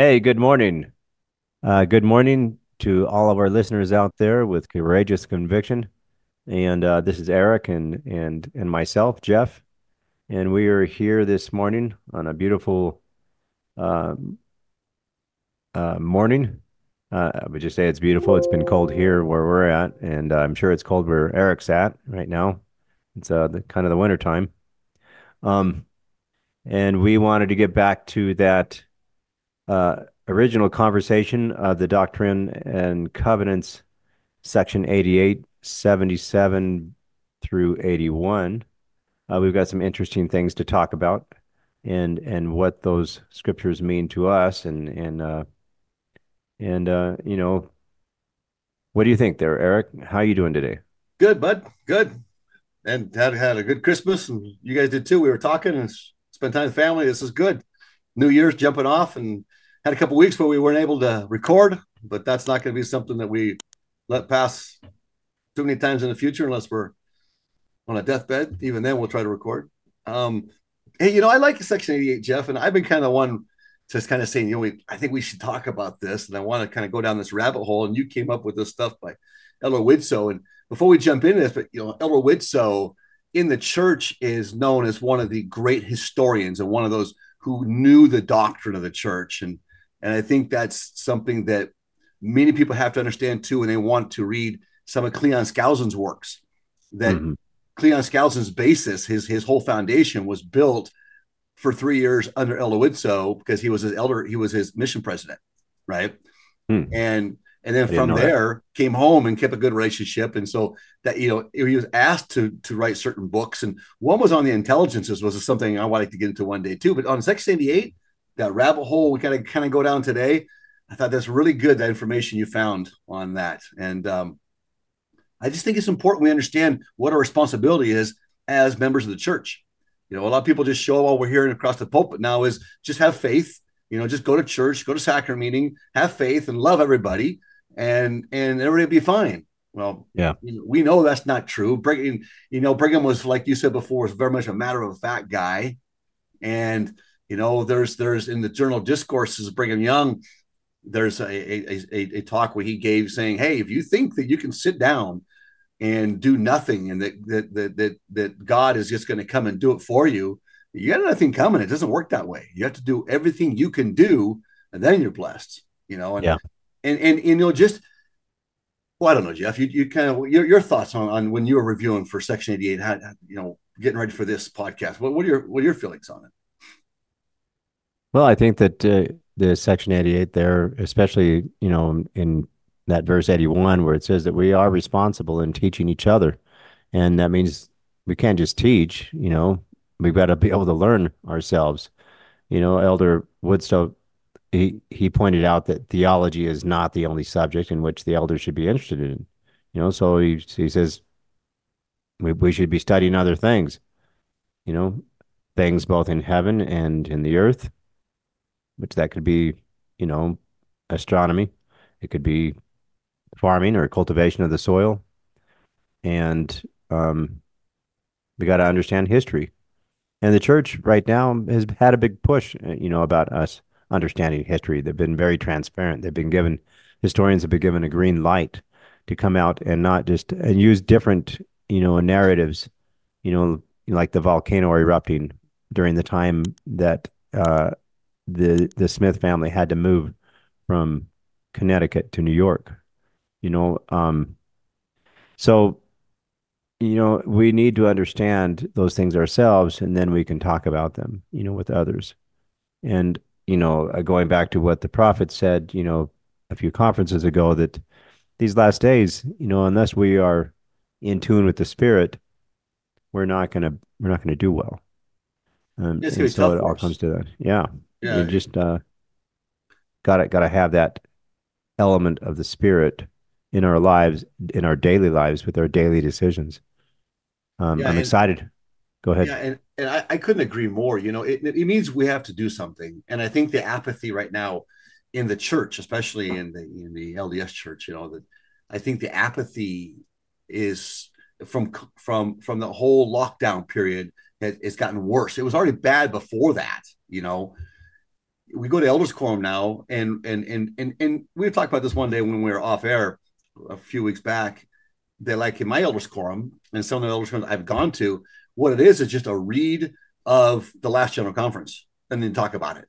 Hey, good morning. Uh, good morning to all of our listeners out there with courageous conviction. And uh, this is Eric and and and myself, Jeff, and we are here this morning on a beautiful um, uh, morning. Uh, I would just say it's beautiful. It's been cold here where we're at, and I'm sure it's cold where Eric's at right now. It's uh, the kind of the winter time. Um, and we wanted to get back to that uh, original conversation of the Doctrine and Covenants, section 88, 77 through 81. Uh, we've got some interesting things to talk about and and what those scriptures mean to us and and uh, and uh, you know what do you think there, Eric? How are you doing today? Good, bud. Good. And had had a good Christmas, and you guys did too. We were talking and spent time with family. This is good. New Year's jumping off, and had a couple weeks where we weren't able to record, but that's not going to be something that we let pass too many times in the future unless we're on a deathbed. Even then, we'll try to record. Um, hey, you know, I like Section 88, Jeff, and I've been kind of one just kind of saying, you know, we, I think we should talk about this, and I want to kind of go down this rabbit hole. And you came up with this stuff by Elder Widtsoe. And before we jump into this, but you know, Elder Widtsoe in the church is known as one of the great historians and one of those who knew the doctrine of the church. And and I think that's something that many people have to understand too when they want to read some of Cleon Skousen's works. That mm-hmm. Cleon Skousen's basis, his his whole foundation was built for three years under Widtsoe because he was his elder, he was his mission president, right? Hmm. And and then from there that. came home and kept a good relationship. And so that you know he was asked to to write certain books, and one was on the intelligences, was something I wanted to get into one day too. But on Section 88, that rabbit hole we kind of kind of go down today. I thought that's really good that information you found on that, and um, I just think it's important we understand what our responsibility is as members of the church. You know, a lot of people just show all we're hearing across the pulpit now is just have faith. You know, just go to church, go to sacrament meeting, have faith, and love everybody, and and everybody be fine. Well, yeah, we know that's not true. Brigham, you know, Brigham was like you said before, was very much a matter of fact guy, and you know, there's there's in the journal discourses of Brigham Young, there's a, a, a, a talk where he gave saying, Hey, if you think that you can sit down and do nothing and that that that that, that God is just going to come and do it for you, you got nothing coming. It doesn't work that way. You have to do everything you can do, and then you're blessed. You know, and yeah. and, and and you know, just well, I don't know, Jeff. You you kind of your, your thoughts on, on when you were reviewing for Section 88, how, you know, getting ready for this podcast. What, what are your what are your feelings on it? Well, I think that uh, the Section 88 there, especially, you know, in that verse 81 where it says that we are responsible in teaching each other. And that means we can't just teach, you know, we've got to be able to learn ourselves. You know, Elder Widtsoe, he, he pointed out that theology is not the only subject in which the elders should be interested in. You know, so he, he says we, we should be studying other things, you know, things both in heaven and in the earth which that could be, you know, astronomy. It could be farming or cultivation of the soil. And um, we got to understand history. And the church right now has had a big push, uh, you know, about us understanding history. They've been very transparent. They've been given, historians have been given a green light to come out and not just, and use different, you know, narratives, you know, like the volcano erupting during the time that uh, the the Smith family had to move from Connecticut to New York. You know, um, so you know we need to understand those things ourselves, and then we can talk about them. You know, with others, and you know, uh, going back to what the prophet said, you know, a few conferences ago, that these last days, you know, unless we are in tune with the Spirit, we're not gonna we're not gonna do well. Um, and so it all comes to that. Yeah. Yeah. You just uh, gotta gotta have that element of the spirit in our lives, in our daily lives, with our daily decisions. Um, yeah, I'm and, excited. Go ahead. Yeah, and, and I, I couldn't agree more. You know, it, it means we have to do something, and I think the apathy right now in the church, especially in the in the LDS church, you know, that I think the apathy is from from from the whole lockdown period. It, it's gotten worse. It was already bad before that, you know we go to elders quorum now, and and and and and we talked about this one day when we were off air a few weeks back. That like in my elders quorum and some of the elders quorums I've gone to, what it is is just a read of the last general conference and then talk about it,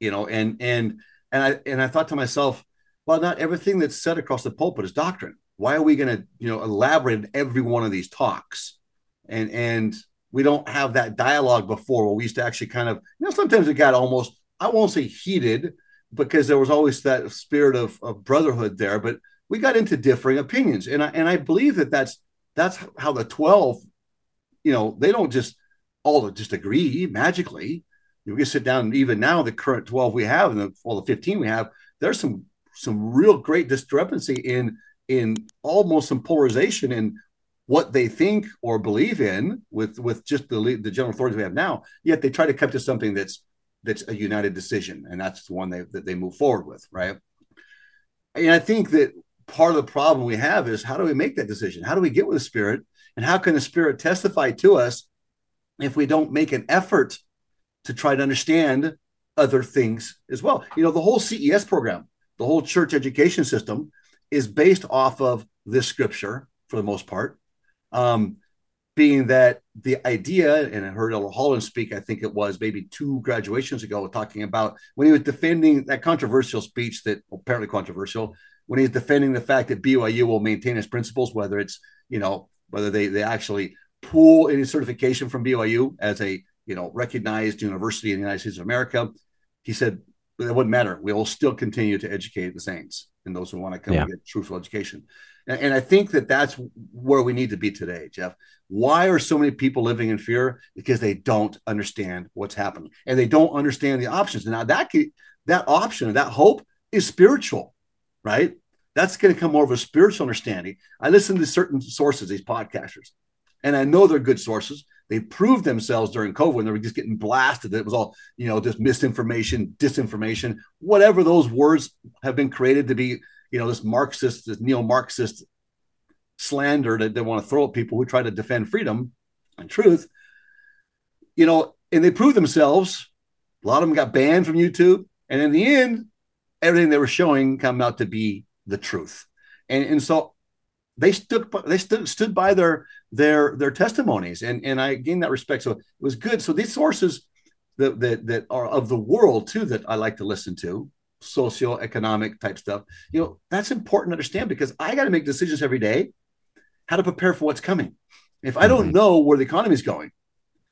you know. And and and I and I thought to myself, well, not everything that's said across the pulpit is doctrine. Why are we going to you know elaborate every one of these talks? And and we don't have that dialogue before where we used to actually kind of you know sometimes it got almost I won't say heated because there was always that spirit of, of brotherhood there, but we got into differing opinions, and I and I believe that that's that's how the twelve, you know, they don't just all just agree magically. You can sit down, and even now, the current twelve we have, and the well, the fifteen we have, there's some some real great discrepancy in in almost some polarization in what they think or believe in with with just the the general authorities we have now. Yet they try to come to something that's that's a united decision, and that's the one they, that they move forward with, right? And I think that part of the problem we have is how do we make that decision? How do we get with the Spirit, and how can the Spirit testify to us if we don't make an effort to try to understand other things as well? You know, the whole CES program, the whole church education system, is based off of this scripture for the most part. Um, being that the idea, and I heard Elder Holland speak, I think it was maybe two graduations ago, talking about when he was defending that controversial speech that apparently controversial, when he's defending the fact that BYU will maintain its principles, whether it's, you know, whether they, they actually pull any certification from BYU as a, you know, recognized university in the United States of America. He said, it wouldn't matter. We will still continue to educate the saints and those who want to come yeah. and get truthful education. And, and I think that that's where we need to be today, Jeff. Why are so many people living in fear? Because they don't understand what's happening and they don't understand the options. Now that that option, that hope is spiritual, right? That's going to come more of a spiritual understanding. I listen to certain sources, these podcasters, and I know they're good sources. They proved themselves during COVID when they were just getting blasted. It was all, you know, just misinformation, disinformation, whatever those words have been created to be you know, this Marxist, this neo-Marxist slander that they want to throw at people who try to defend freedom and truth. You know, and they proved themselves. A lot of them got banned from YouTube, and in the end, everything they were showing come out to be the truth. And and so they stood they stood stood by their their their testimonies, and and I gained that respect. So it was good. So these sources that that that are of the world too that I like to listen to socioeconomic type stuff. You know, that's important to understand because I got to make decisions every day how to prepare for what's coming. If I don't mm-hmm. know where the economy is going,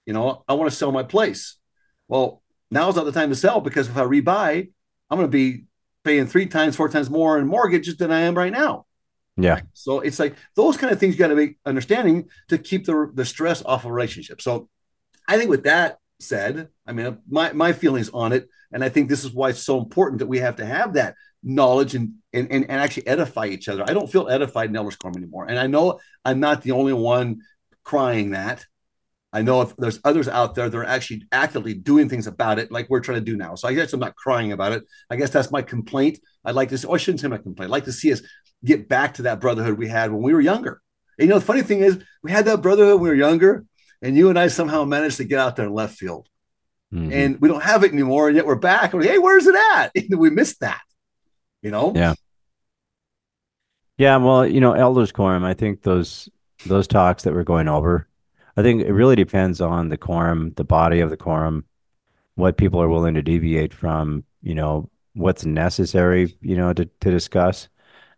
you know, I want to sell my place. Well, now's not the time to sell because if I rebuy, I'm going to be paying three times, four times more in mortgages than I am right now. Yeah. So it's like those kind of things you got to be understanding to keep the, the stress off a relationship. So I think with that said, I mean, my, my feelings on it and I think this is why it's so important that we have to have that knowledge and and, and, and actually edify each other. I don't feel edified in Elders Quorum anymore. And I know I'm not the only one crying that. I know if there's others out there that are actually actively doing things about it, like we're trying to do now. So I guess I'm not crying about it. I guess that's my complaint. I'd like to see, oh, I shouldn't say my complaint. I'd like to see us get back to that brotherhood we had when we were younger. And you know, the funny thing is, we had that brotherhood when we were younger, and you and I somehow managed to get out there in left field. Mm-hmm. And we don't have it anymore. And yet we're back. We're like, hey, where's it at? we missed that. You know? Yeah. Yeah. Well, you know, elders quorum, I think those those talks that we're going over, I think it really depends on the quorum, the body of the quorum, what people are willing to deviate from, you know, what's necessary, you know, to, to discuss.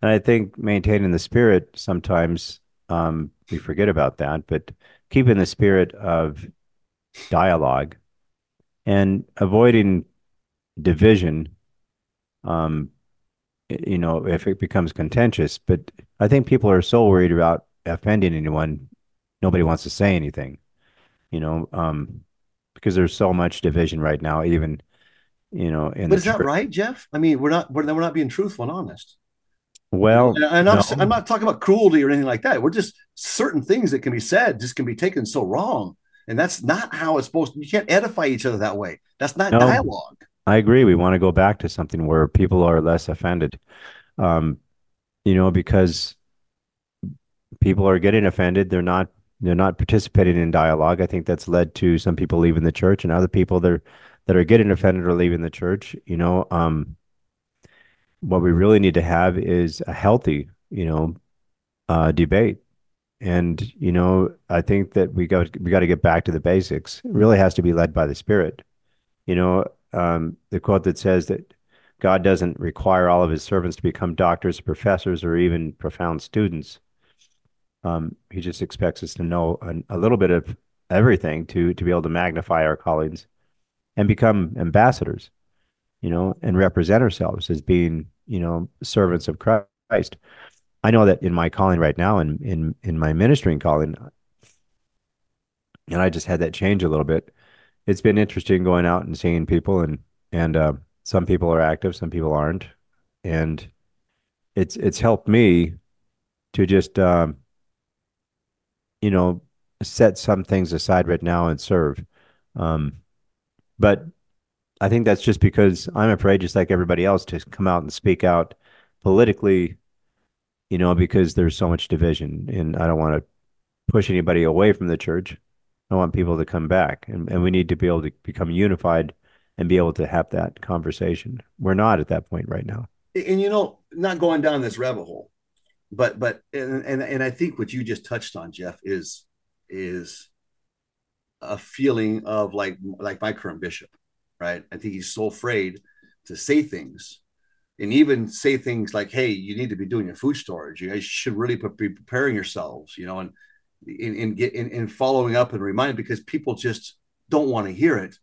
And I think maintaining the spirit sometimes um, we forget about that, but keeping the spirit of dialogue and avoiding division um you know if it becomes contentious but i think people are so worried about offending anyone nobody wants to say anything you know um because there's so much division right now even you know in but is that right jeff i mean we're not we're, we're not being truthful and honest well and, I'm, no. I'm not talking about cruelty or anything like that we're just certain things that can be said just can be taken so wrong and that's not how it's supposed to. You can't edify each other that way. That's not no, dialogue. I agree. We want to go back to something where people are less offended. Um, you know, because people are getting offended. They're not they're not participating in dialogue. I think that's led to some people leaving the church and other people that are that are getting offended or leaving the church. You know, um, what we really need to have is a healthy, you know, uh, debate. And you know, I think that we got we got to get back to the basics. It really has to be led by the Spirit. You know, um, the quote that says that God doesn't require all of his servants to become doctors, professors, or even profound students. Um, he just expects us to know a, little bit of everything to to be able to magnify our callings and become ambassadors, you know, and represent ourselves as being, you know, servants of Christ. I know that in my calling right now, and in, in in my ministering calling, and I just had that change a little bit. It's been interesting going out and seeing people and and uh, some people are active, some people aren't, and it's it's helped me to just um, you know set some things aside right now and serve. Um, but I think that's just because I'm afraid, just like everybody else, to come out and speak out politically, you know, because there's so much division, and I don't want to push anybody away from the church. I want people to come back, and, and we need to be able to become unified and be able to have that conversation. We're not at that point right now. And you know, not going down this rabbit hole, but but and and, and I think what you just touched on, Jeff, is is a feeling of like like my current bishop, right? I think he's so afraid to say things and even say things like, "Hey, you need to be doing your food storage. You guys should really be preparing yourselves," you know, and in, in get in, in following up and reminding because people just don't want to hear it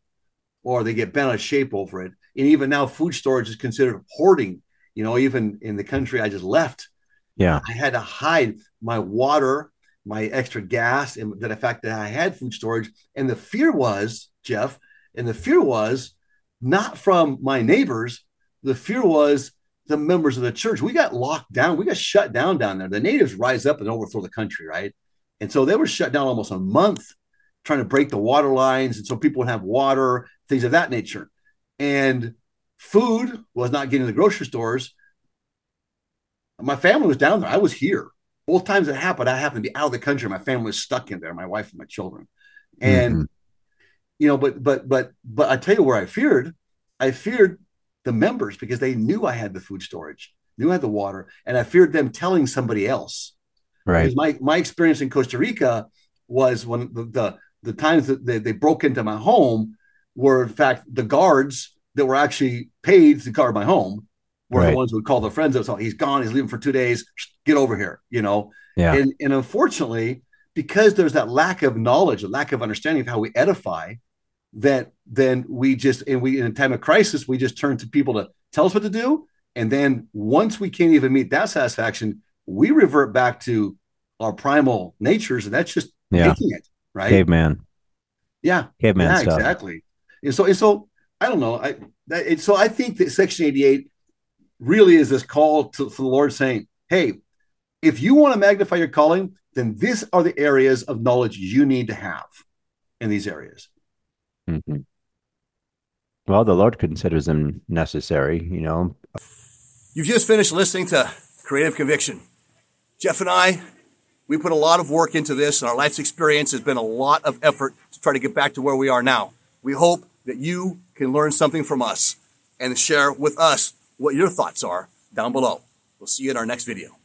or they get bent out of shape over it. And even now, food storage is considered hoarding. You know, even in the country I just left, yeah, I had to hide my water, my extra gas, and the fact that I had food storage. And the fear was, Jeff, and the fear was not from my neighbors. The fear was the members of the church. We got locked down. We got shut down down there. The natives rise up and overthrow the country, right? And so they were shut down almost a month trying to break the water lines. And so people would have water, things of that nature. And food was not getting to the grocery stores. My family was down there. I was here. Both times it happened, I happened to be out of the country. My family was stuck in there, my wife and my children. And, mm-hmm. you know, but, but, but, but I tell you where I feared, I feared the members because they knew I had the food storage, knew I had the water, and I feared them telling somebody else. Right. Because my, my experience in Costa Rica was when the, the the times that they, they broke into my home were in fact the guards that were actually paid to guard my home were right. the ones who would call their friends and so he's gone he's leaving for two days get over here you know yeah. and, and unfortunately because there's that lack of knowledge a lack of understanding of how we edify that then we just and we in a time of crisis we just turn to people to tell us what to do and then once we can't even meet that satisfaction we revert back to our primal natures and that's just yeah. taking it right? Caveman. Yeah. Caveman yeah, stuff. Exactly. And so, and so I don't know. I that, so I think that Section 88 really is this call to, to the Lord saying, "Hey, if you want to magnify your calling, then these are the areas of knowledge you need to have in these areas." Mm-hmm. Well, the Lord considers them necessary, you know. You've just finished listening to Courageous Conviction. Jeff and I we put a lot of work into this, and our life's experience has been a lot of effort to try to get back to where we are now. We hope that you can learn something from us and share with us what your thoughts are down below. We'll see you in our next video.